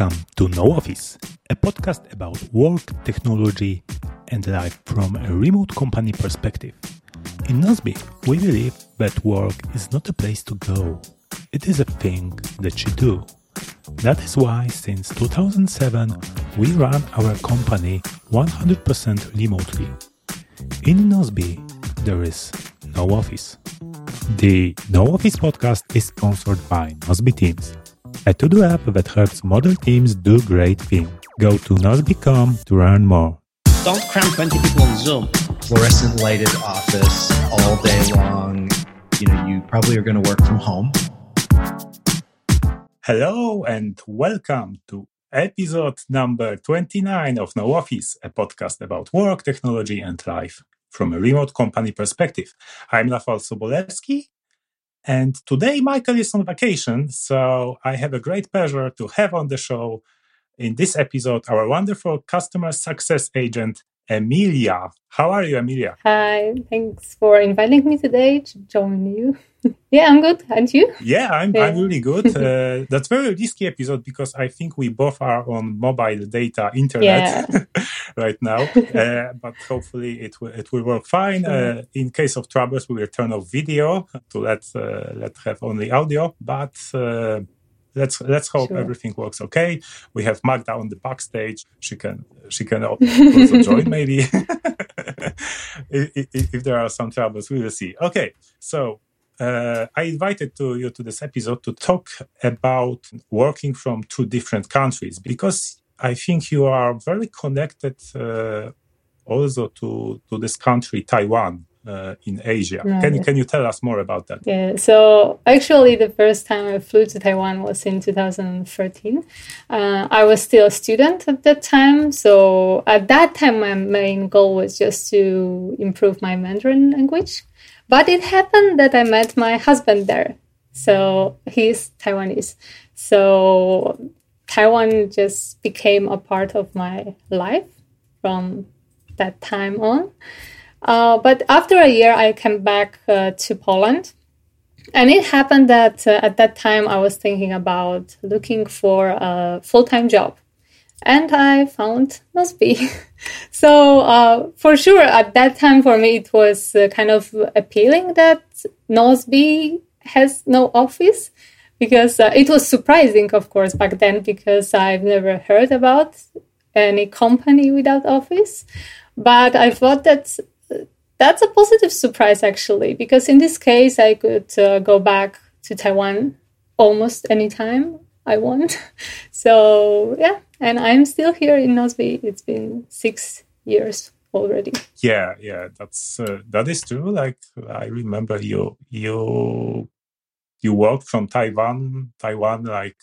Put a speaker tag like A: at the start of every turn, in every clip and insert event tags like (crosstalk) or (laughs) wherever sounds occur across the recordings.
A: Welcome to No Office, a podcast about work, technology, and life from a remote company perspective. In Nozbe, we believe that work is not a place to go, it is a thing that you do. That is why, since 2007, we run our company 100% remotely. In Nozbe, there is no office. The No Office podcast is sponsored by Nozbe Teams, a to-do app that helps model teams do great things. Go to nozbe.com to learn more.
B: Don't cram 20 people on Zoom.
C: fluorescent lighted office all day long. You know, you probably are going to work from home.
A: Hello and welcome to episode number 29 of No Office, a podcast about work, technology, and life from a remote company perspective. I'm Rafał Sobolewski, and today Michael is on vacation, so I have a great pleasure to have on the show in this episode our wonderful customer success agent, Emilia. How are you, Emilia?
D: Hi, thanks for inviting me today to join you. (laughs) yeah, I'm good. And you?
A: Yeah, I'm,
D: Yeah.
A: I'm really good. (laughs) Uh, that's very risky episode because I think we both are on mobile data internet (laughs) right now. (laughs) Uh, but hopefully it will it will work fine. Uh, in case of troubles, we will turn off video to let uh, let have only audio. But uh, let's let's hope
D: Sure.
A: everything works okay. We have Magda on the backstage. She can she can (laughs) also join maybe. (laughs) if, if, if there are some troubles, we will see. Okay, so uh, I invited to you to this episode to talk about working from two different countries because I think you are very connected uh, also to to this country Taiwan uh, in Asia.
D: Yeah,
A: can you
D: yeah.
A: can you tell us more about that?
D: Yeah, so actually, the first time I flew to Taiwan was in 2013. Uh, I was still a student at that time. So at that time, my main goal was just to improve my Mandarin language. But it happened that I met my husband there. So he's Taiwanese. So Taiwan just became a part of my life from that time on. Uh, but after a year, I came back uh, to Poland. And it happened that uh, at that time I was thinking about looking for a full time job. And I found Nozbe. (laughs) so, uh, for sure, at that time for me, it was uh, kind of appealing that Nozbe has no office because uh, it was surprising, of course, back then because I've never heard about any company without office. But I thought that that's a positive surprise actually because in this case i could uh, go back to taiwan almost anytime i want (laughs) so yeah and i'm still here in Nozbe. it's been six years already
A: Yeah, yeah, that's uh, that is true. Like I remember you you you worked from Taiwan Taiwan like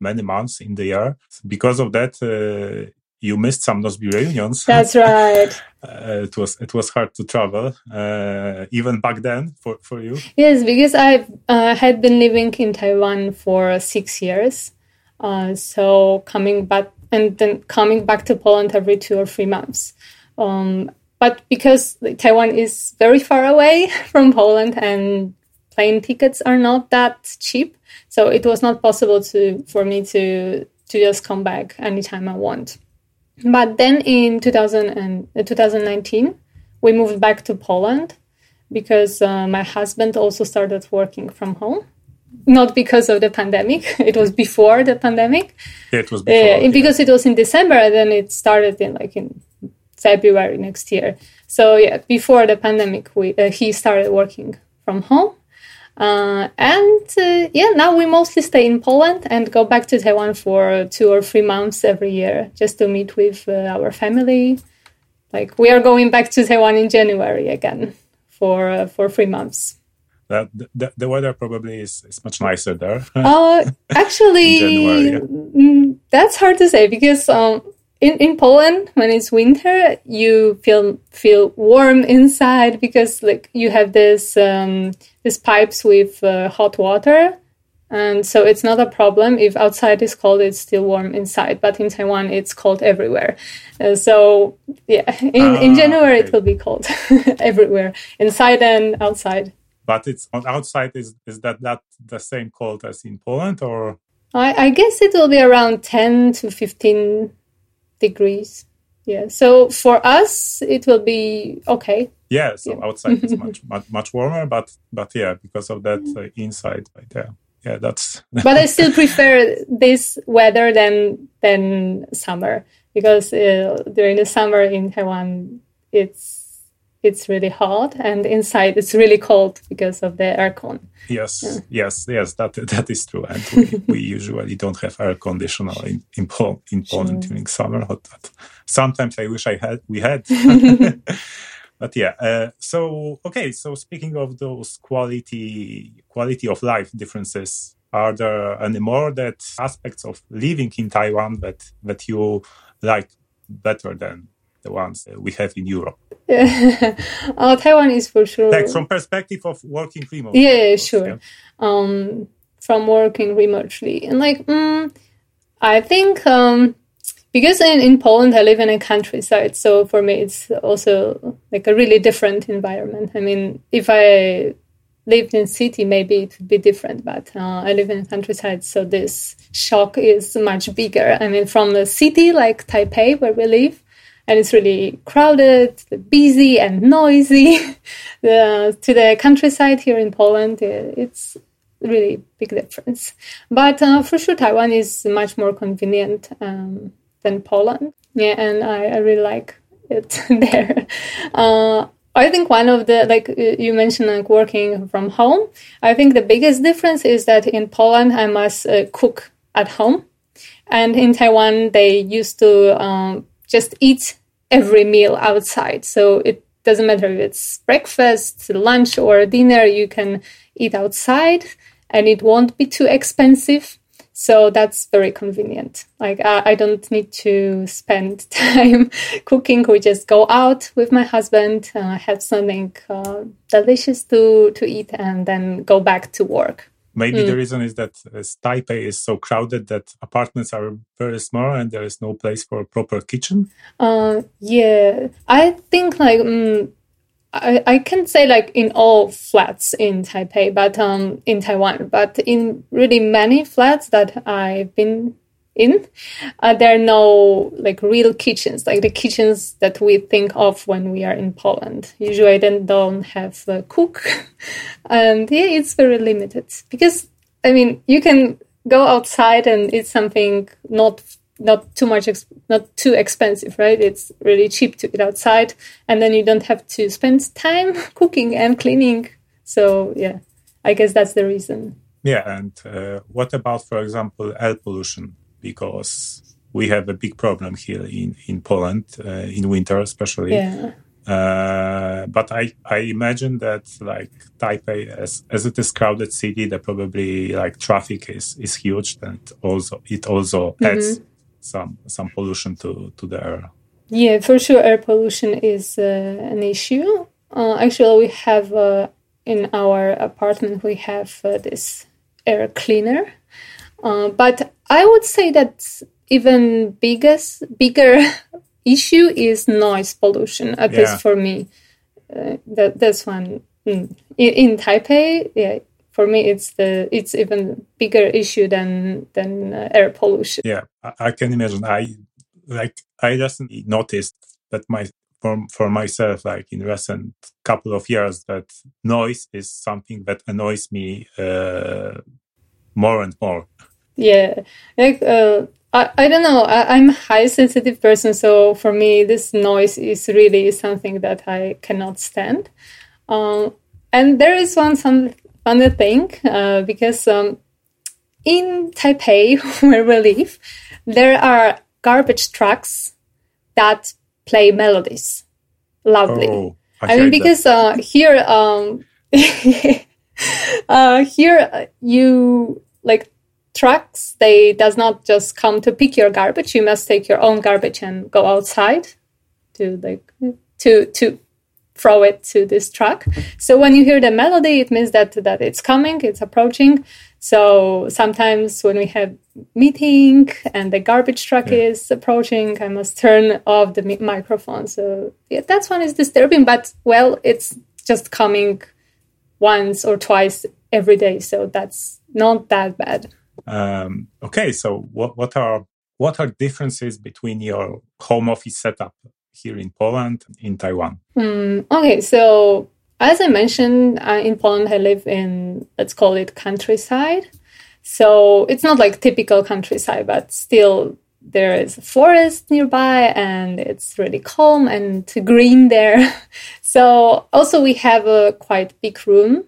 A: many months in the year. Because of that, uh, you missed some Nozbe reunions.
D: that's right (laughs)
A: uh, it was it was hard to travel uh, even back then for for you.
D: yes because i uh, had been living in taiwan for six years uh, so coming back and then coming back to poland every two or three months um, but because Taiwan is very far away (laughs) from Poland and plane tickets are not that cheap, so it was not possible to for me to to just come back anytime I want. But then in 2000 and, uh, 2019, we moved back to Poland because uh, my husband also started working from home. Not because of the pandemic; (laughs) it was before the pandemic.
A: Yeah, it was before.
D: Uh, and because it was in December, and then it started in like in February next year. So yeah, before the pandemic, we uh, he started working from home, uh, and uh, yeah, now we mostly stay in Poland and go back to Taiwan for two or three months every year just to meet with uh, our family. Like we are going back to Taiwan in January again for uh, for three months.
A: That, the, the weather probably is, is much nicer there. (laughs)
D: Uh, actually, mm, that's hard to say because um, in in Poland, when it's winter, you feel feel warm inside because like you have this um, these pipes with uh, hot water, and so it's not a problem if outside is cold. It's still warm inside. But in Taiwan, it's cold everywhere. Uh, so yeah, in in
A: Ah,
D: January it will be cold (laughs) everywhere, inside and outside.
A: but it's on outside. Is is that that the same cold as in Poland or?
D: I, I guess it will be around 10 to 15 degrees. Yeah. So for us, it will be okay.
A: Yeah, so
D: Yeah.
A: outside is (laughs) much, much much warmer, but but yeah, because of that uh, inside, right there. Yeah, that's (laughs)
D: but I still prefer this weather than than summer because uh, during the summer in Taiwan it's it's really hot and inside it's really cold because of the aircon.
A: yes, yes, yes. That that is true, and we, (laughs) we usually don't have air conditioner in in, Pol- in Poland during summer. Sometimes I wish I had we had. (laughs) but yeah, uh, so okay. So speaking of those quality quality of life differences, are there any more that aspects of living in Taiwan that that you like better than the ones that we have in Europe? (laughs)
D: uh, Taiwan is for sure.
A: Like from perspective of working remotely.
D: Yeah, yeah, sure. um, from working remotely. And like, mm, I think um, because in, in Poland I live in a countryside, so for me it's also like a really different environment. I mean, if I lived in city, maybe it would be different, but uh, I live in countryside, so this shock is much bigger. I mean, from the city like Taipei where we live. And it's really crowded, busy, and noisy. (laughs) the, to the countryside here in Poland, it's really big difference. But uh, for sure, Taiwan is much more convenient um, than Poland. Yeah, and I, I really like it (laughs) there. Uh, I think one of the like you mentioned like working from home. I think the biggest difference is that in Poland I must uh, cook at home, and in Taiwan they used to um, just eat every meal outside. So it doesn't matter if it's breakfast, lunch, or dinner. You can eat outside, and it won't be too expensive. So that's very convenient. Like I, I don't need to spend (laughs) time cooking. We just go out with my husband, uh, have something uh, delicious to to eat, and then go back to work.
A: Maybe the reason is that uh, Taipei is so crowded that apartments are very small and there is no place for a proper kitchen.
D: Uh, yeah, I think like mm, I I can't say like in all flats in Taipei, but um in Taiwan, but in really many flats that I've been in, uh, there are no like real kitchens, like the kitchens that we think of when we are in Poland. Usually, they don't have a cook, (laughs) and yeah, it's very limited because I mean you can go outside and eat something not not too much not too expensive right it's really cheap to eat outside and then you don't have to spend time (laughs) cooking and cleaning so yeah i guess that's the reason
A: Yeah, and uh, what about, for example, air pollution? Because we have a big problem here in in Poland uh, in winter, especially.
D: yeah
A: Uh, but I I imagine that like Taipei, as as it is crowded city, that probably like traffic is is huge, and also it also adds some some pollution to to the air.
D: yeah for sure air pollution is uh, an issue uh, actually we have uh, in our apartment we have uh, this air cleaner uh, but i would say that even biggest bigger (laughs) issue is noise pollution at
A: Yeah.
D: least for me uh, that that's one mm. in, in taipei yeah for me it's the it's even bigger issue than than uh, air pollution
A: Yeah, I, I can imagine. I like I just noticed that my for for myself, like in recent couple of years, that noise is something that annoys me uh, more and more.
D: Yeah, like uh, I, I don't know. I, I'm a high sensitive person, so for me, this noise is really something that I cannot stand. Um, and there is one some funny thing uh, because um, in Taipei, (laughs) where we live, there are garbage trucks that play melodies loudly.
A: Oh, I,
D: I mean, because uh, here, um, (laughs) uh, here uh, you like trucks. They does not just come to pick your garbage. You must take your own garbage and go outside to like to to throw it to this truck. So when you hear the melody, it means that that it's coming, it's approaching. So sometimes when we have meeting and the garbage truck is approaching, I must turn off the mi- microphone. So yeah, that one is disturbing, but well, it's just coming once or twice every day, so that's not that bad.
A: Um, okay, so what what are what are differences between your home office setup here in Poland in Taiwan?
D: Mm, okay, so as I mentioned, uh, in Poland, I live in let's call it countryside. So it's not like typical countryside, but still there is a forest nearby and it's really calm and green there. (laughs) so also we have a quite big room.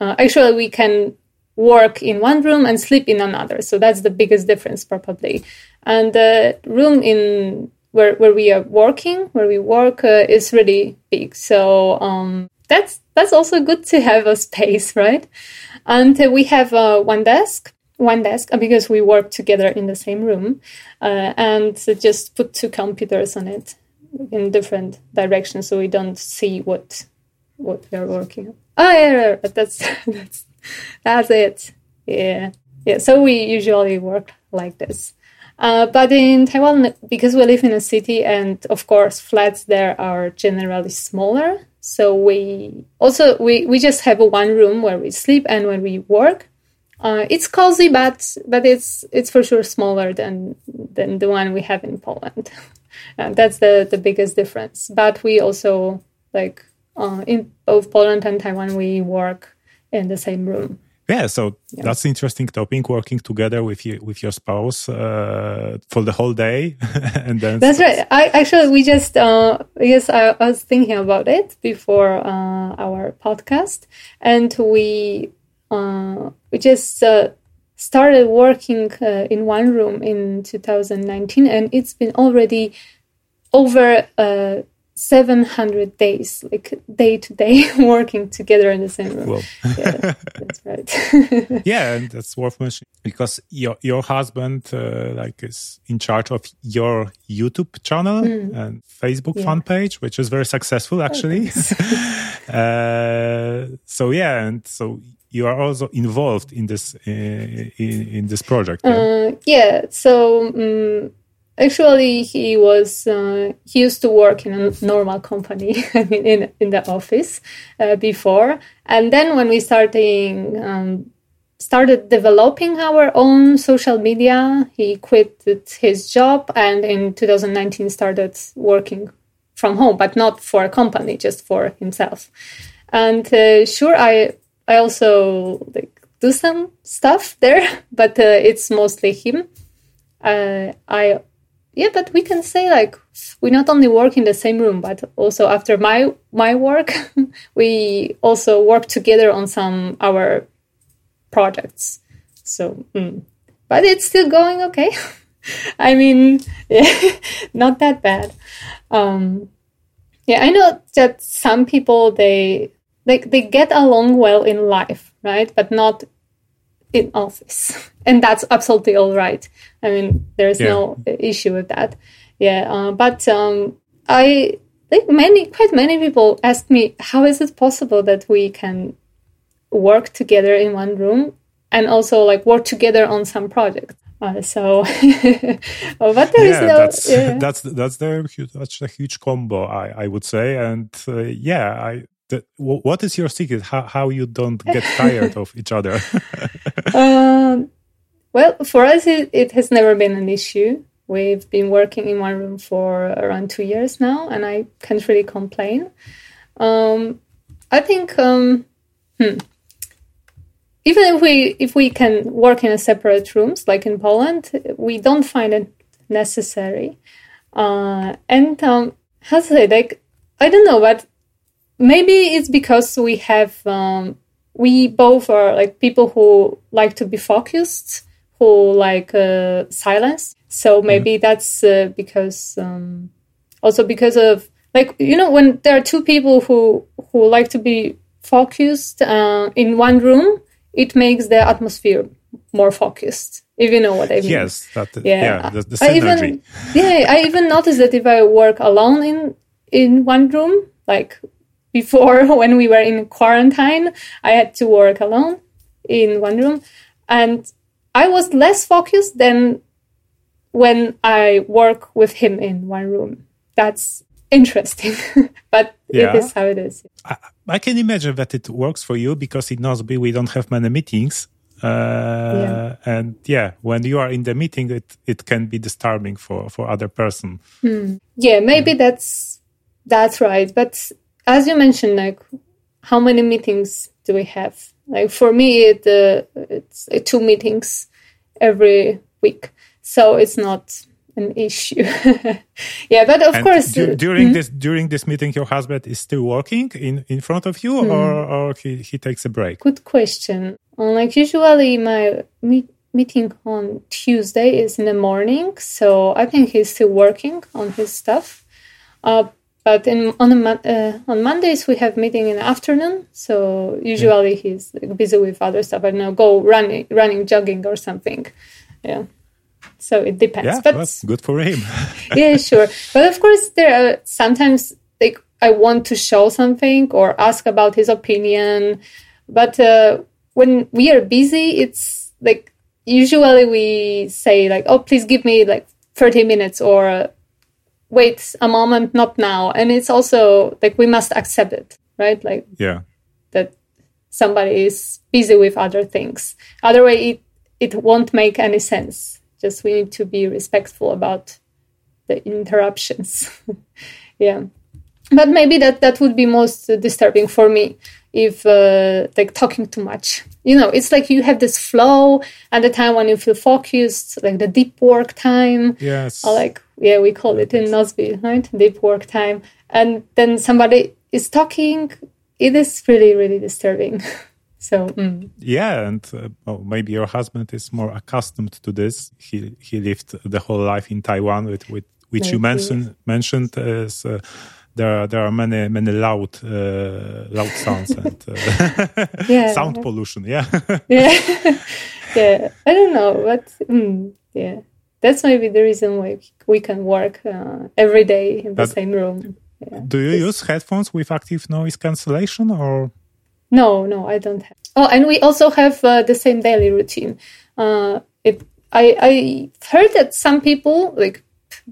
D: Uh, actually, we can work in one room and sleep in another. So that's the biggest difference probably. And the room in where where we are working, where we work, uh, is really big. So um, that's that's also good to have a space, (laughs) right? And uh, we have uh, one desk one desk uh, because we work together in the same room uh, and just put two computers on it in different directions so we don't see what what we are working on. Oh yeah, that's (laughs) that's (laughs) that's it. Yeah, yeah. So we usually work like this. Uh, but in Taiwan, because we live in a city, and of course flats there are generally smaller, so we also we, we just have one room where we sleep and when we work uh, it's cozy, but but it's it's for sure smaller than than the one we have in Poland. (laughs) uh, that's the the biggest difference. But we also like uh, in both Poland and Taiwan, we work in the same room.
A: Yeah, so yeah. that's interesting topic. Working together with you with your spouse uh, for the whole day, (laughs) and then
D: that's right. I actually we just uh, yes, I, I was thinking about it before uh, our podcast, and we uh, we just uh, started working uh, in one room in 2019, and it's been already over 700 days, like day to day, (laughs) working together in the same room. Well. yeah, (laughs) that's
A: right. (laughs) yeah, and that's worth mentioning because your your husband uh, like is in charge of your YouTube channel mm. and Facebook yeah. fan page, which is very successful actually. uh, so yeah, and so you are also involved in this uh, in, in, this project.
D: Yeah. Uh, yeah so um, actually, he was uh, he used to work in a normal company, (laughs) I mean, in in the office uh, before, and then when we started. Um, started developing our own social media he quit his job and in 2019 started working from home but not for a company just for himself and uh, sure i I also like do some stuff there, (laughs) but uh, it's mostly him. Uh, I yeah, but we can say like we not only work in the same room, but also after my my work, (laughs) we also work together on some our projects. So, mm. but it's still going okay. (laughs) I mean, yeah, (laughs) not that bad. Um, yeah, I know that some people they they they get along well in life, right? But not in office, (laughs) and that's absolutely all right. I mean, there's yeah. no issue with that. Yeah, uh, but um, I think many, quite many people ask me, how is it possible that we can work together in one room and also like work together on some project? Uh, so, (laughs) oh, but there yeah, is no.
A: That's, yeah. (laughs) that's that's the that's a huge combo, I I would say, and uh, yeah, I the, what is your secret? How how you don't get tired of each other? (laughs)
D: um, well, for us, it, it has never been an issue. We've been working in one room for around two years now, and I can't really complain. Um, I think, um, hmm, even if we if we can work in separate rooms, like in Poland, we don't find it necessary. Uh, and um, how to say, like I don't know, but maybe it's because we have um, we both are like people who like to be focused who like uh, silence so mm-hmm. maybe mm. that's uh, because um, also because of like you know when there are two people who who like to be focused uh, in one room it makes the atmosphere more focused if you know what I mean.
A: Yes, that, yeah, yeah the, the I
D: even, (laughs) yeah, I even noticed that if I work alone in in one room, like before (laughs) when we were in quarantine i had to work alone in one room. And i was less focused than when i work with him in one room. That's interesting (laughs) but yeah. it is how it is.
A: I, I, can imagine that it works for you because in Nozbe we don't have many meetings. Uh, And yeah, when you are in the meeting, it it can be disturbing for for other person.
D: yeah maybe that's that's right. But as you mentioned like how many meetings do we have? Like for me it, uh, it's uh, two meetings every week. So it's not an issue. (laughs) Yeah but of
A: And
D: course
A: du-
D: uh,
A: during this during this meeting, your husband is still working in in front of you, or or he he takes a break.
D: good question. Uh, like usually my meet, meeting on tuesday is in the morning so i think he's still working on his stuff. Uh, but in, on, Mon- uh, on mondays we have meeting in the afternoon so usually he's busy with other stuff i don't know go running running jogging or something yeah so it depends
A: Yeah,
D: but
A: well, good for him. (laughs)
D: yeah, sure. But of course, there are sometimes like I want to show something or ask about his opinion. But uh, when we are busy, it's like usually we say like, "Oh, please give me like thirty minutes," or "Wait a moment, not now." And it's also like we must accept it, right? Like
A: yeah.
D: that somebody is busy with other things. Otherwise, it it won't make any sense. Just we need to be respectful about the interruptions. (laughs) yeah, but maybe that that would be most disturbing for me if uh, like talking too much. You know, it's like you have this flow at the time when you feel focused, like the deep work time
A: Yes.
D: or like yeah we call it in Nozbe right? Deep work time. And then somebody is talking. It is really really disturbing. (laughs) So mm,
A: Yeah, and uh, oh, maybe your husband is more accustomed to this. He he lived the whole life in Taiwan, with, with which you mentioned mentioned as uh, there are, there are many many loud uh, loud sounds and uh, (laughs)
D: Yeah.
A: sound pollution. Yeah, (laughs)
D: yeah. Yeah. I don't know but mm, yeah that's maybe the reason why we can work uh, every day in the
A: But-
D: same room yeah.
A: do you use headphones with active noise cancellation or?
D: No, no, I don't have. Oh, and we also have uh, the same daily routine. Uh, it, I, I heard that some people, like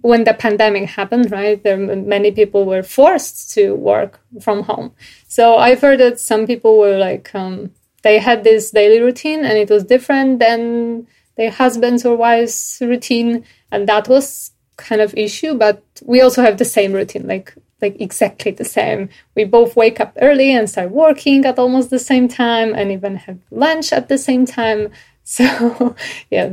D: when the pandemic happened, right, there many people were forced to work from home. So I've heard that some people were like, um, they had this daily routine and it was different than their husbands or wives' routine, and that was kind of issue. But we also have the same routine, like like exactly the same. We both wake up early and start working at almost the same time, and even have lunch at the same time. (laughs) So yeah,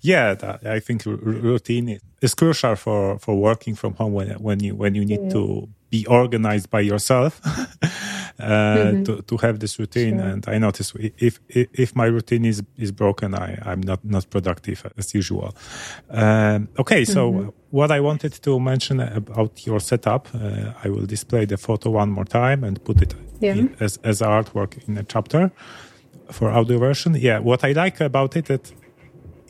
A: Yeah, that, I think routine is- crucial for, for working from home when when you when you need to be organized by yourself (laughs) uh, to to have this routine. And I notice if if, if my routine is is broken, I I'm not not productive as usual. Um, okay, so what I wanted to mention about your setup, uh, I will display the photo one more time and put it
D: Yeah.
A: in, as as artwork in a chapter for audio version. Yeah, what I like about it that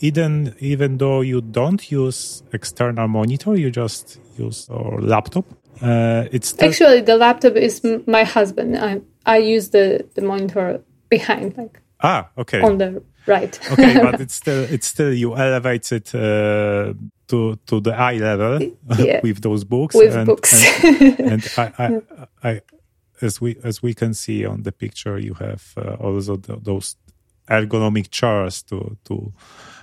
A: even even though you don't use external monitor, you just use your laptop. Uh, it's still,
D: actually, the laptop is m- my husband. I I use the the monitor behind, like
A: ah okay
D: on the right.
A: okay, but (laughs) it's still it's still you elevate it uh, to to the eye level (laughs)
D: Yeah.
A: with those books
D: With
A: and,
D: books.
A: and, (laughs) and I, I, I as we as we can see on the picture, you have uh, also th those ergonomic chairs to to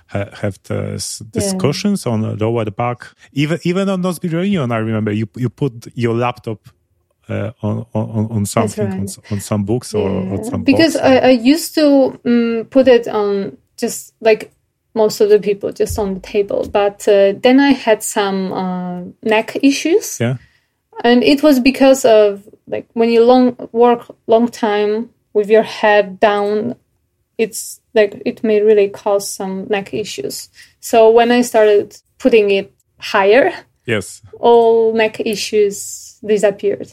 A: ha- have this discussions on the lower back. Even even on Nozbe Reunion, I remember you you put your laptop uh, on, on on something on,
D: right.
A: s- on some books or on some
D: because. I, I used to um, put it on just like most of the people just on the table but uh, then i had some uh, neck issues
A: yeah.
D: and it was because of like when you long work long time with your head down it's like it may really cause some neck issues so when i started putting it higher
A: Yes.
D: all neck issues disappeared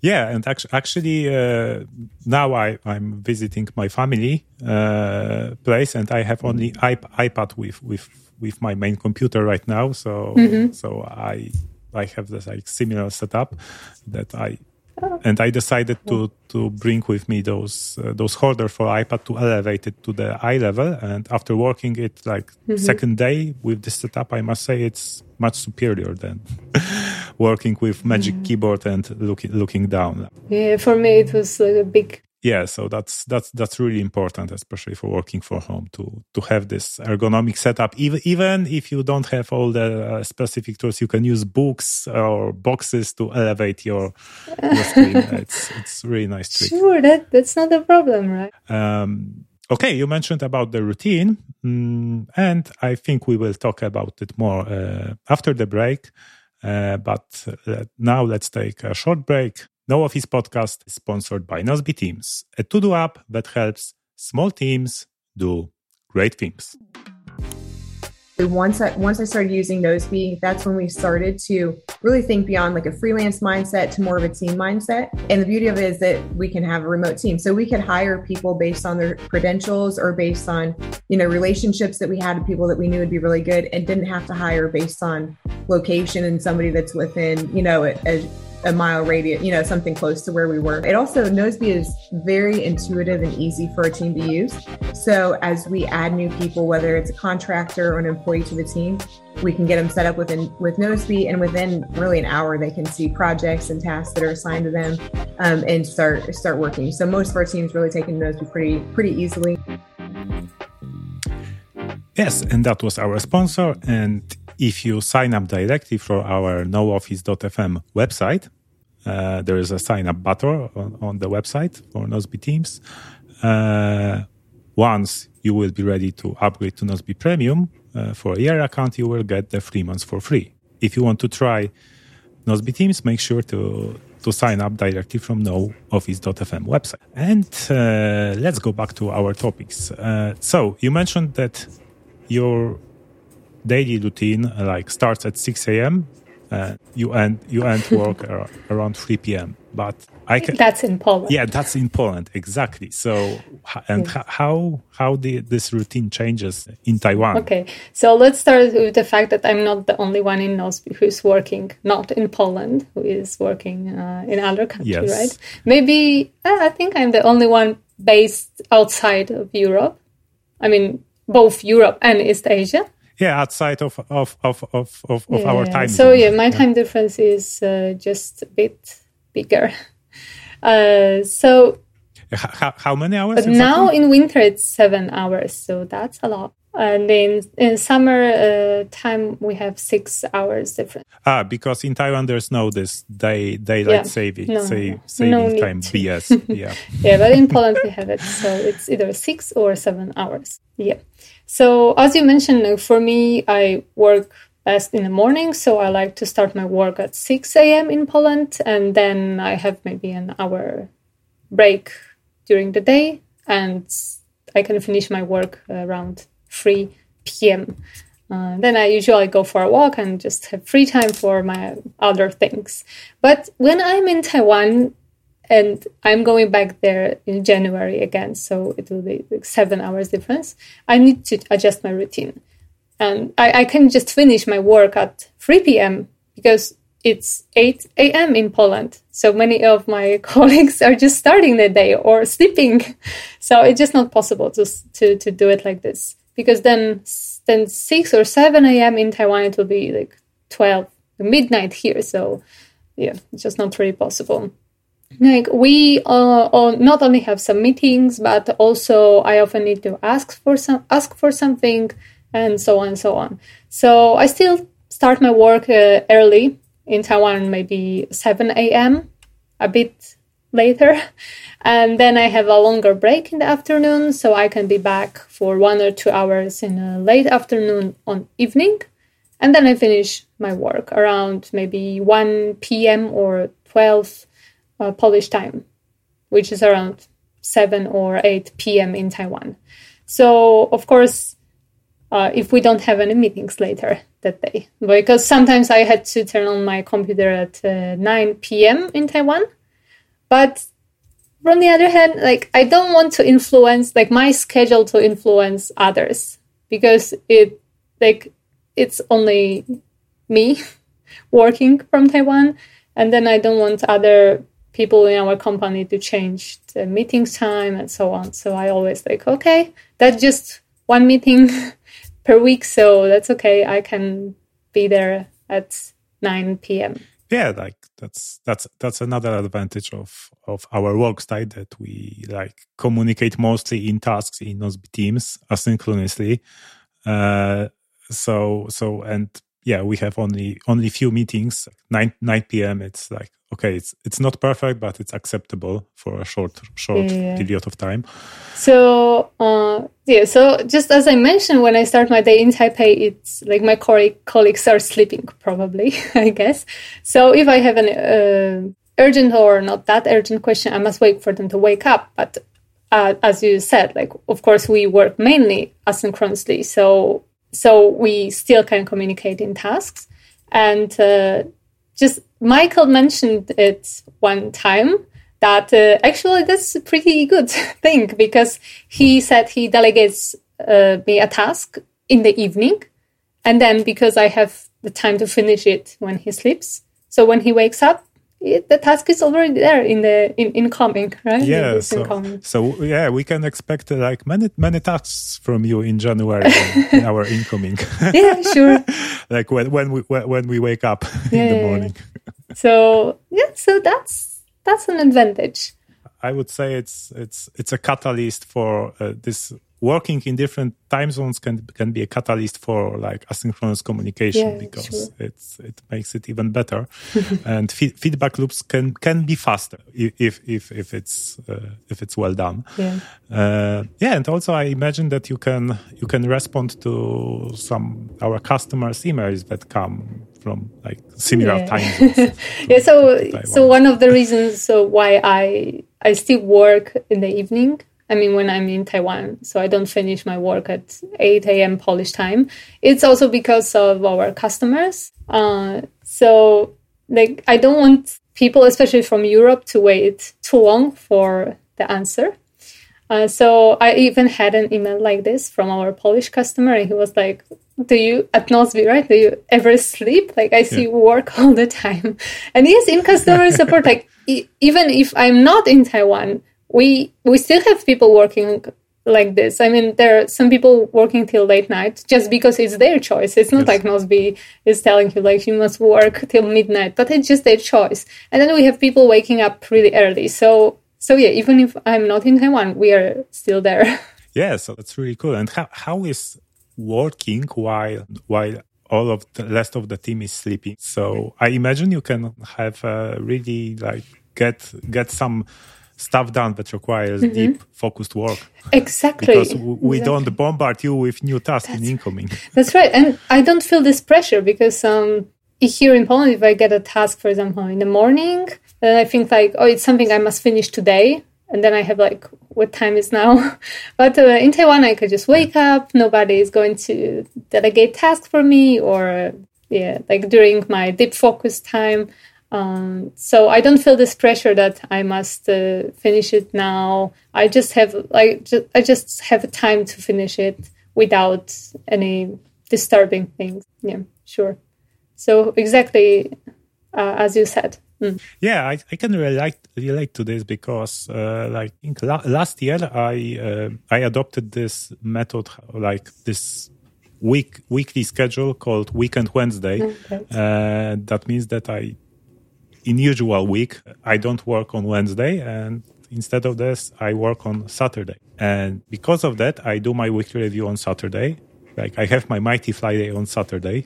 A: Yeah, and actually, actually uh, now I, I'm visiting my family uh, place, and I have only iP- iPad with with with my main computer right now. So so I I have this like similar setup that I. And I decided to, to bring with me those uh, those holder for iPad to elevate it to the eye level. And after working it like mm-hmm. second day with this setup, I must say it's much superior than (laughs) working with Magic mm-hmm. Keyboard and looking looking down.
D: yeah for me it was like a big
A: yeah so that's that's that's really important especially for working from home to to have this ergonomic setup. Even even if you don't have all the uh, specific tools you can use books or boxes to elevate your, your screen. (laughs) It's it's really nice trick.
D: Sure, that that's not a problem, right?
A: um, okay you mentioned about the routine mm, and i think we will talk about it more uh, after the break. Uh, but uh, now let's take a short break no Office podcast is sponsored by Nozbe Teams, a to-do app that helps small teams do great things.
E: Once I once I started using Nozbe, that's when we started to really think beyond like a freelance mindset to more of a team mindset. And the beauty of it is that we can have a remote team, so we could hire people based on their credentials or based on you know relationships that we had with people that we knew would be really good, and didn't have to hire based on location and somebody that's within you know a, a a mile radius, you know, something close to where we were. It also, Nozbe is very intuitive and easy for a team to use. So as we add new people, whether it's a contractor or an employee to the team, we can get them set up within with Nozbe, and within really an hour, they can see projects and tasks that are assigned to them, um, and start start working. So most of our teams really taking Nozbe pretty pretty easily.
A: Yes, and that was our sponsor. And if you sign up directly for our nooffice.fm website, uh, there is a sign up button on, on the website for Nozbe Teams. Uh, once you will be ready to upgrade to Nozbe Premium uh, for a year account, you will get the three months for free. If you want to try Nozbe Teams, make sure to to sign up directly from nooffice.fm website. And uh, let's go back to our topics. Uh, so you mentioned that your daily routine uh, like starts at 6 a.m. Uh, you end you end (laughs) work around 3 p.m. But I can
D: That's in Poland.
A: yeah, that's in Poland exactly. So and h- how how the, this routine changes in Taiwan?
D: Okay, so let's start with the fact that I'm not the only one in Nozbe who's working not in Poland, who is working uh, in other country,
A: Yes.
D: right? Maybe uh, I think I'm the only one based outside of Europe. I mean, both Europe and East Asia.
A: Yeah, outside of of of of, of, of our time.
D: So
A: zone.
D: yeah, my time difference is uh, just a bit bigger. (laughs) Uh, so
A: how, how many hours?
D: But
A: exactly?
D: now in winter it's seven hours, so that's a lot. And in in summer uh, time we have six hours difference.
A: Ah, because in Taiwan there's no this day daylight
D: Yeah.
A: saving
D: No,
A: say,
D: no.
A: saving
D: No
A: time. BS. (laughs) Yeah.
D: Yeah, but in Poland we have it, so it's either six or seven hours. Yeah. So as you mentioned, uh, for me, I work best in the morning, so I like to start my work at six a.m. in Poland, and then I have maybe an hour break during the day, and I can finish my work around 3 p.m. Uh, then I usually go for a walk and just have free time for my other things. But when I'm in Taiwan and I'm going back there in January again, so it will be like seven hours difference, I need to adjust my routine. And I, I can just finish my work at 3 p.m. because it's 8 a.m. in Poland. So many of my (laughs) colleagues are just starting the day or sleeping. (laughs) So it's just not possible to, to, to do it like this because then, then 6 or 7 a.m. in Taiwan, it will be like 12 midnight here. So yeah, it's just not really possible. Like we uh, uh, not only have some meetings, but also I often need to ask for some ask for something, and so on and so on. So I still start my work uh, early in Taiwan, maybe seven a.m. a bit later, (laughs) and then I have a longer break in the afternoon, so I can be back for one or two hours in a late afternoon on evening, and then I finish my work around maybe one p.m. or twelve uh, Polish time, which is around 7 or 8 p.m. in Taiwan. So, of course, uh, if we don't have any meetings later that day, because sometimes I had to turn on my computer at uh, 9 p.m. in Taiwan. But from the other hand, like I don't want to influence like my schedule to influence others because it like it's only me (laughs) working from Taiwan and then I don't want other people in our company to change the meeting time and so on. So I always like, okay, that's just one meeting (laughs) per week, so that's okay. I can be there at 9 p.m.
A: yeah, like that's that's that's another advantage of of our work style that we like communicate mostly in tasks in Nozbe teams asynchronously. Uh, so so and yeah, we have only only few meetings. Nine nine p.m. It's like okay, it's it's not perfect, but it's acceptable for a short short
D: Yeah.
A: period of time.
D: So uh, yeah, so just as I mentioned, when I start my day in Taipei, it's like my co- colleagues are sleeping probably, (laughs) I guess. So if I have an uh, urgent or not that urgent question, I must wait for them to wake up. But uh, as you said, like of course we work mainly asynchronously, so so we still can communicate in tasks. And uh, just Michael mentioned it one time that uh, actually that's a pretty good (laughs) thing because he said he delegates uh, me a task in the evening, and then because I have the time to finish it when he sleeps, so when he wakes up, it, the task is already there in the in incoming, right?
A: Yeah,
D: It's
A: so,
D: incoming.
A: so yeah, we can expect uh, like many many tasks from you in January in our (laughs) incoming,
D: yeah, sure. (laughs)
A: like when when we when we wake up (laughs) in the
D: yeah, yeah.
A: morning.
D: So yeah, so that's that's an advantage.
A: I would say it's it's it's a catalyst for uh, this working in different time zones can can be a catalyst for like asynchronous communication
D: Yeah,
A: because
D: sure.
A: it's it makes it even better (laughs) and fe- feedback loops can can be faster if if if it's uh, if it's well done
D: Yeah.
A: uh, yeah and also i imagine that you can you can respond to some our customers emails that come from like similar
D: Yeah.
A: time (laughs) zones
D: yeah so so one of the reasons so why i i still work in the evening i mean when i'm in taiwan so i don't finish my work at 8 a.m polish time it's also because of our customers uh, so like i don't want people especially from europe to wait too long for the answer uh, so I even had an email like this from our Polish customer, and he was like, "Do you at Nozbe, right? Do you ever sleep? Like I see you work (laughs) all the time." And yes, in customer support, like e- even if I'm not in Taiwan, we we still have people working like this. I mean, there are some people working till late night just because it's their choice. It's not
A: Yes.
D: like Nozbe is telling you like you must work till midnight, but it's just their choice. And then we have people waking up really early. So so yeah, even if I'm not in Taiwan, we are still there. (laughs)
A: Yeah, so that's really cool. And how, how is working while while all of the rest of the team is sleeping? So I imagine you can have uh, really like get get some stuff done that requires deep focused work
D: exactly.
A: because we
D: Exactly.
A: don't bombard you with new tasks in incoming. (laughs)
D: That's right. And I don't feel this pressure because um, here in Poland, if I get a task, for example, in the morning, then I think like, oh, it's something I must finish today. And then I have like, what time is now? (laughs) but uh, in Taiwan, I could just wake up. Nobody is going to delegate tasks for me or, yeah, like during my deep focus time. Um, so I don't feel this pressure that I must uh, finish it now. I just have like ju- I just have time to finish it without any disturbing things. Yeah, sure. So exactly uh, as you said. Mm.
A: Yeah, I, I can relate relate to this because, uh, like, I think la- last year I uh, I adopted this method, like this week weekly schedule called Weekend Wednesday.
D: Okay.
A: Uh, that means that I, in usual week, I don't work on Wednesday, and instead of this, I work on Saturday. And because of that, I do my weekly review on Saturday. Like I have my Mighty Friday on Saturday,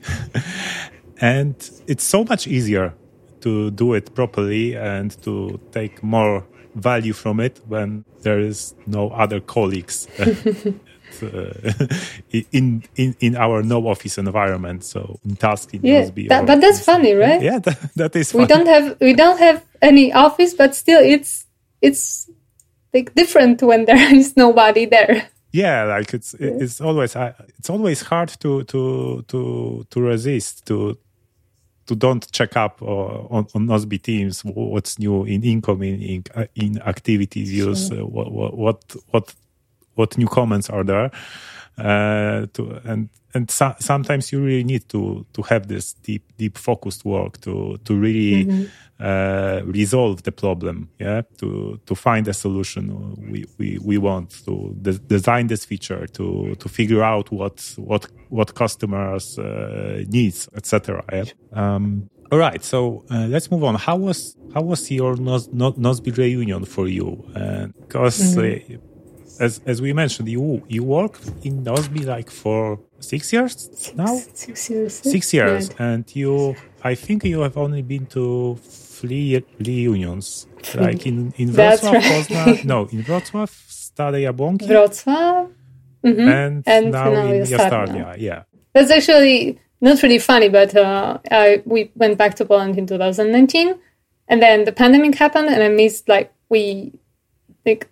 A: (laughs) and it's so much easier to do it properly and to take more value from it when there is no other colleagues (laughs) (laughs) in in in our no office environment. So in task in
D: Yeah,
A: Nozbe
D: that- but that's funny, right?
A: yeah (laughs) that, that is
D: We don't have we don't have any office, but still it's it's like different when there (laughs) is nobody there.
A: yeah like it's it's always it's always hard to to to to resist to to don't check up uh, on, on Nozbe teams what's new in incoming in, uh, in activity views uh, what, what what what new comments are there uh, to and and so, sometimes you really need to to have this deep deep focused work to to really uh, resolve the problem yeah to to find a solution we we, we want to de- design this feature to to figure out what what what customers uh, needs etc yeah? um, All right, so uh, let's move on. How was how was your Nos, Nos, Nozbe reunion for you? Because mm-hmm. As as we mentioned, you you worked in Nozbe like for six years now.
D: Six years.
A: Six years, right. and you I think you have only been to three reunions, like in in Wrocław, right. Poznan, (laughs) no, in Wrocław, Stare Jabłonki,
D: Wrocław,
A: mm-hmm. and, and, now, now in Jastarnia. Yeah,
D: that's actually not really funny, but uh, I, we went back to Poland in 2019, and then the pandemic happened, and I missed like we like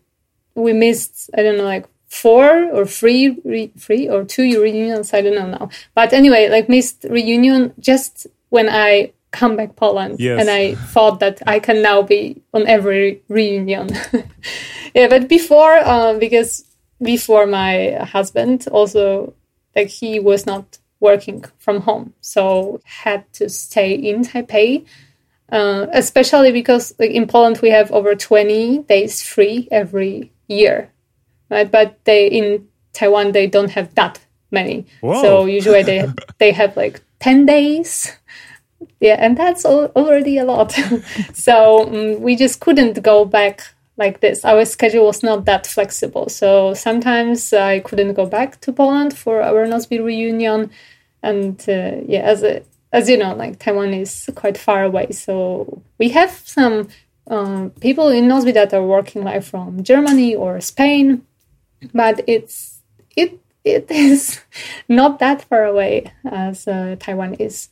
D: we missed I don't know like four or three re- three or two reunions I don't know now, but anyway like missed reunion just when I come back Poland,
A: yes.
D: and I thought that I can now be on every reunion. (laughs) yeah, but before uh, because before my husband also like he was not working from home, so had to stay in Taipei. Uh, especially because like, in Poland we have over 20 days free every year, right? But they in Taiwan they don't have that many.
A: Whoa.
D: So usually they (laughs) they have like 10 days. Yeah, and that's already a lot. (laughs) so um, we just couldn't go back like this. Our schedule was not that flexible. So sometimes I couldn't go back to Poland for our Nozbe reunion. And uh, yeah, as a, as you know, like Taiwan is quite far away. So we have some um, people in Nozbe that are working like from Germany or Spain, but it's it it (laughs) is not that far away as uh, Taiwan is.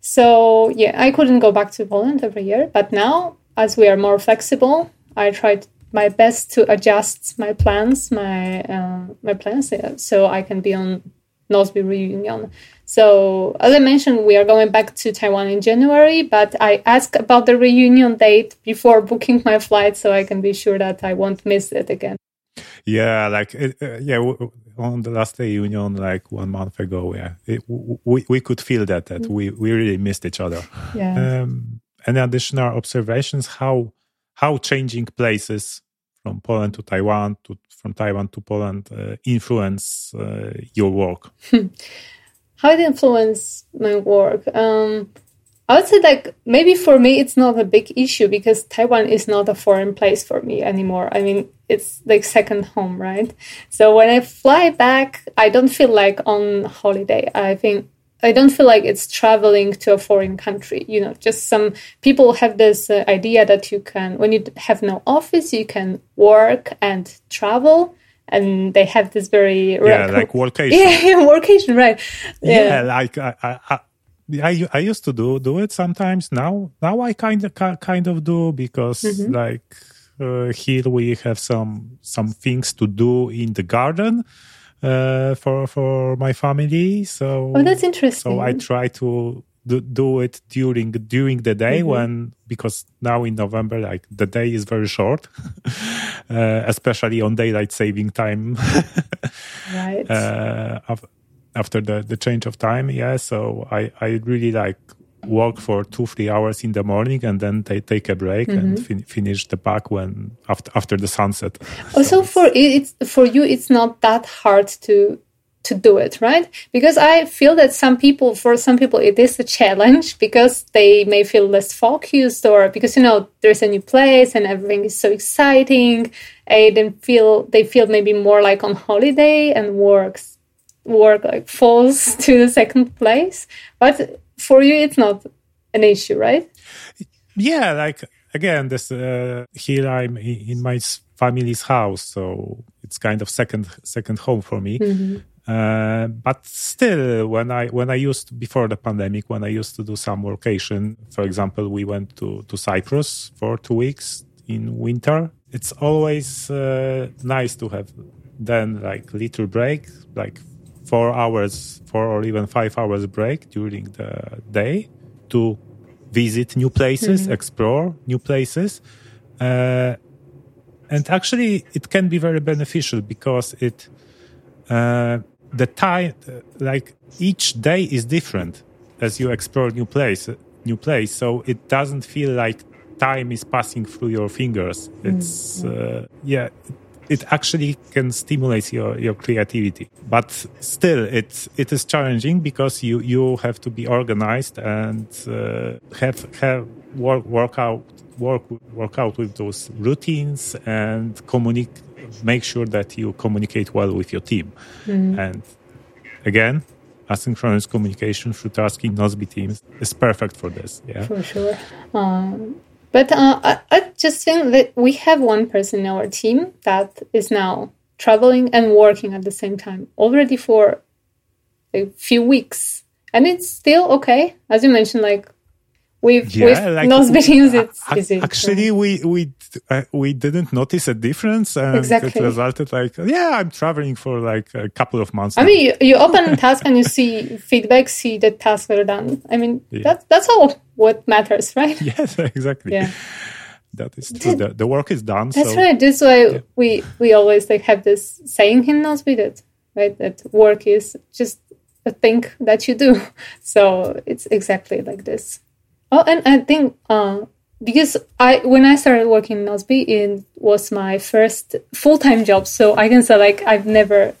D: So yeah, I couldn't go back to Poland every year, but now as we are more flexible, I tried my best to adjust my plans, my uh, my plans, so I can be on Nozbe reunion. So as I mentioned, we are going back to Taiwan in January, but I asked about the reunion date before booking my flight, so I can be sure that I won't miss it again.
A: Yeah, like uh, yeah, on the last reunion, like one month ago, yeah, it, we we could feel that that we we really missed each other.
D: Yeah.
A: Um, any additional observations? How how changing places from Poland to Taiwan to from Taiwan to Poland uh, influence uh, your work? (laughs)
D: how it influence my work? Um, I would say like maybe for me it's not a big issue because Taiwan is not a foreign place for me anymore. I mean it's like second home, right? So when I fly back, I don't feel like on holiday. I think I don't feel like it's traveling to a foreign country. You know, just some people have this uh, idea that you can, when you have no office, you can work and travel. And they have this very
A: yeah, like (laughs) workation.
D: Yeah, yeah, workation, right?
A: Yeah, yeah like I, I, I, I used to do do it sometimes. Now, now I kind of kind of do because mm-hmm. like uh, here we have some some things to do in the garden uh, for for my family. So
D: oh, that's interesting.
A: So I try to do, do it during during the day mm-hmm. when because now in November like the day is very short, (laughs) uh, especially on daylight saving time. (laughs)
D: right.
A: Uh, after the the change of time, yeah. So I I really like work for two three hours in the morning and then they take a break mm-hmm. and fin- finish the pack when after after the sunset.
D: Also so for it's for you it's not that hard to to do it right? Because i feel that some people for some people it is a challenge because they may feel less focused or because you know there's a new place and everything is so exciting. And then feel they feel maybe more like on holiday and works work like falls (laughs) to the second place. But for you it's not an issue right?
A: Yeah like again this uh, here i'm in my family's house so it's kind of second second home for me.
D: Mm-hmm.
A: uh, but still when i when i used before the pandemic when i used to do some vacation for example we went to to cyprus for two weeks in winter. It's always uh, nice to have then like little break like four hours, four or even five hours break during the day to visit new places, mm-hmm. explore new places. Uh, and actually, it can be very beneficial because it, uh, the time, like each day is different as you explore new place, new place. So it doesn't feel like time is passing through your fingers. It's, mm-hmm. uh, yeah, it actually can stimulate your, your creativity. But still, it it is challenging because you you have to be organized and uh, have have work work out work work out with those routines and communicate make sure that you communicate well with your team and again asynchronous communication through tasking Nozbe teams is perfect for this yeah
D: for sure. Um, but uh, I, I just think that we have one person in our team that is now traveling and working at the same time already for a few weeks, and it's still okay. As you mentioned, like Nozbe teams, it's
A: ac-
D: easy.
A: actually we we uh, we didn't notice a difference and
D: Exactly.
A: it resulted like yeah i'm traveling for like a couple of months
D: I
A: now.
D: mean, you, you open a task and you see feedback, see the tasks are done. I mean,
A: Yeah.
D: that's that's all what matters, right? (laughs)
A: yes exactly
D: Yeah.
A: that is true the, the work is done
D: That's
A: so
D: right. This why we we always like have this saying in Nozbe that right that work is just a thing that you do. (laughs) So it's exactly like this. Oh, and I think uh, because I when I started working in Nozbe, it was my first full time job. So I can say like I've never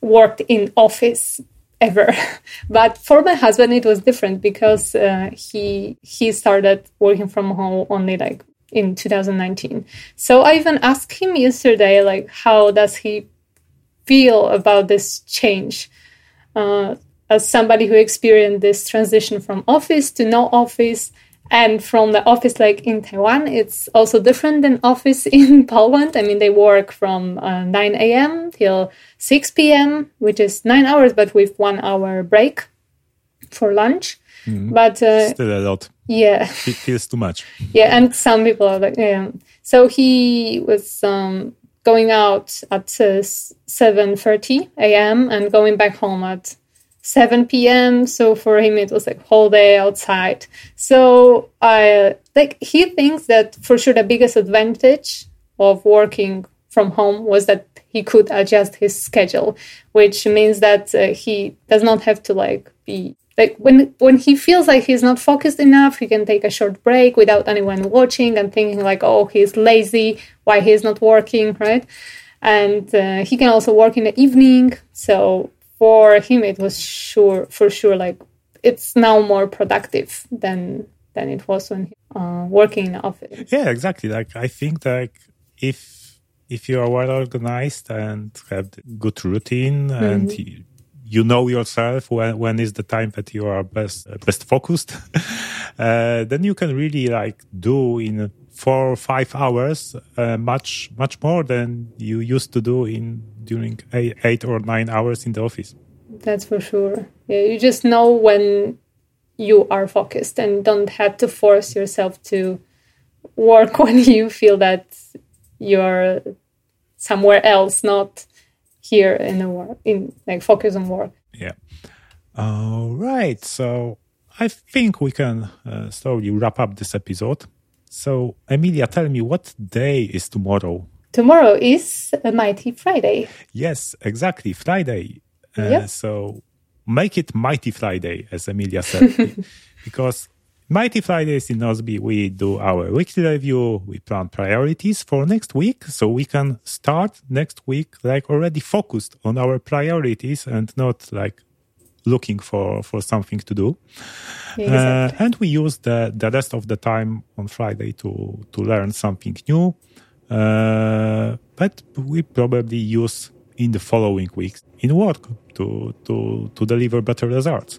D: worked in office ever. (laughs) But for my husband it was different because uh, he he started working from home only like in 2019 so i even asked him yesterday like how does he feel about this change? Uh, as somebody who experienced this transition from office to no office and from the office like in taiwan it's also different than office (laughs) in poland. I mean they work from uh, 9 a.m till 6 p.m which is nine hours but with one hour break for lunch. But uh,
A: still a lot.
D: Yeah. (laughs)
A: It feels too much.
D: Yeah and some people are like yeah. So he was um, going out at uh, 7.30 a.m and going back home at 7 p.m so for him it was like whole day outside. So i like he thinks that for sure the biggest advantage of working from home was that he could adjust his schedule which means that uh, he does not have to like be like when when he feels like he's not focused enough he can take a short break without anyone watching and thinking like oh he's lazy why he's not working right? And uh, he can also work in the evening so for him it was sure for sure like it's now more productive than than it was when he, uh, working in the office.
A: Yeah exactly. Like i think like if if you are well organized and have good routine and you, you know yourself when when is the time that you are best best focused (laughs) uh, then you can really like do in four or five hours uh, much much more than you used to do in during eight, eight or nine hours in the office.
D: That's for sure. Yeah you just know when you are focused and don't have to force yourself to work (laughs) when you feel that you're somewhere else not here in the work in like focus on work.
A: Yeah. All right so i think we can uh, slowly wrap up this episode so emilia tell me what day is tomorrow
D: tomorrow is a mighty friday
A: yes exactly friday uh,
D: Yep.
A: so make it mighty friday as emilia said (laughs) because Mighty Fridays in Nozbe, we do our weekly review. We plan priorities for next week, so we can start next week like already focused on our priorities and not like looking for for something to do. Uh, and we use the the rest of the time on Friday to to learn something new. Uh, but we probably use in the following weeks in work to to to deliver better results.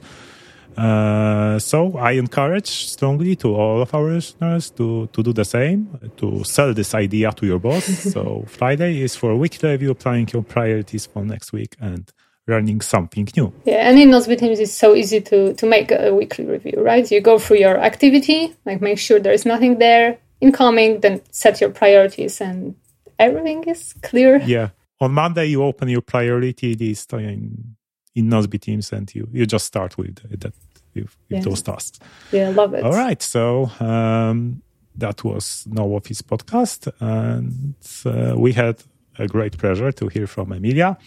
A: Uh, so I encourage strongly to all of our listeners to, to do the same, to sell this idea to your boss. (laughs) so Friday is for a weekly review, planning your priorities for next week and learning something new.
D: Yeah, and in Nozbe Teams, it's so easy to to make a weekly review, right? You go through your activity, like make sure there is nothing there incoming, then set your priorities, and everything is clear.
A: Yeah. On Monday, you open your priority list in, in Nozbe Teams and you, you just start with that with, with
D: Yeah.
A: those tasks.
D: Yeah, love it.
A: All right. So um, that was No Office podcast. And uh, we had a great pleasure to hear from Emilia.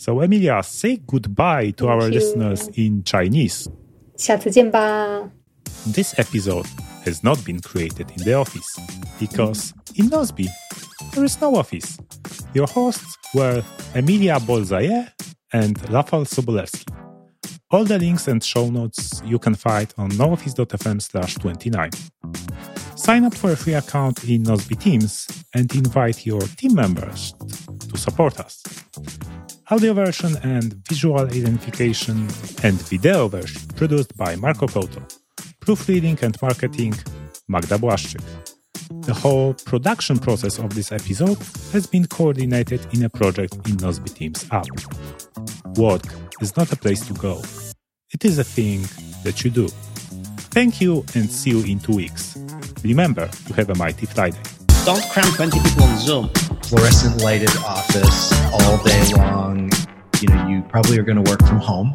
A: So Emilia, say goodbye to Thank our
D: you.
A: listeners in Chinese.
D: 下次见吧。
A: This episode has not been created in the office because in Nozbe there is no office. Your hosts were Emilia Bolzaye and Rafael Sobolewski. All the links and show notes you can find on nooffice.fm slash 29. Sign up for a free account in Nozbe Teams and invite your team members to support us. Audio version and visual identification and video version produced by Marco Couto. Proofreading and marketing Magda Błaszczyk. The whole production process of this episode has been coordinated in a project in Nozbe Teams app. Work is not a place to go. It is a thing that you do. Thank you and see you in two weeks. Remember to have a mighty Friday.
F: Don't cram 20 people on Zoom.
C: Fluorescent lighted office all day long. You know, you probably are going to work from home.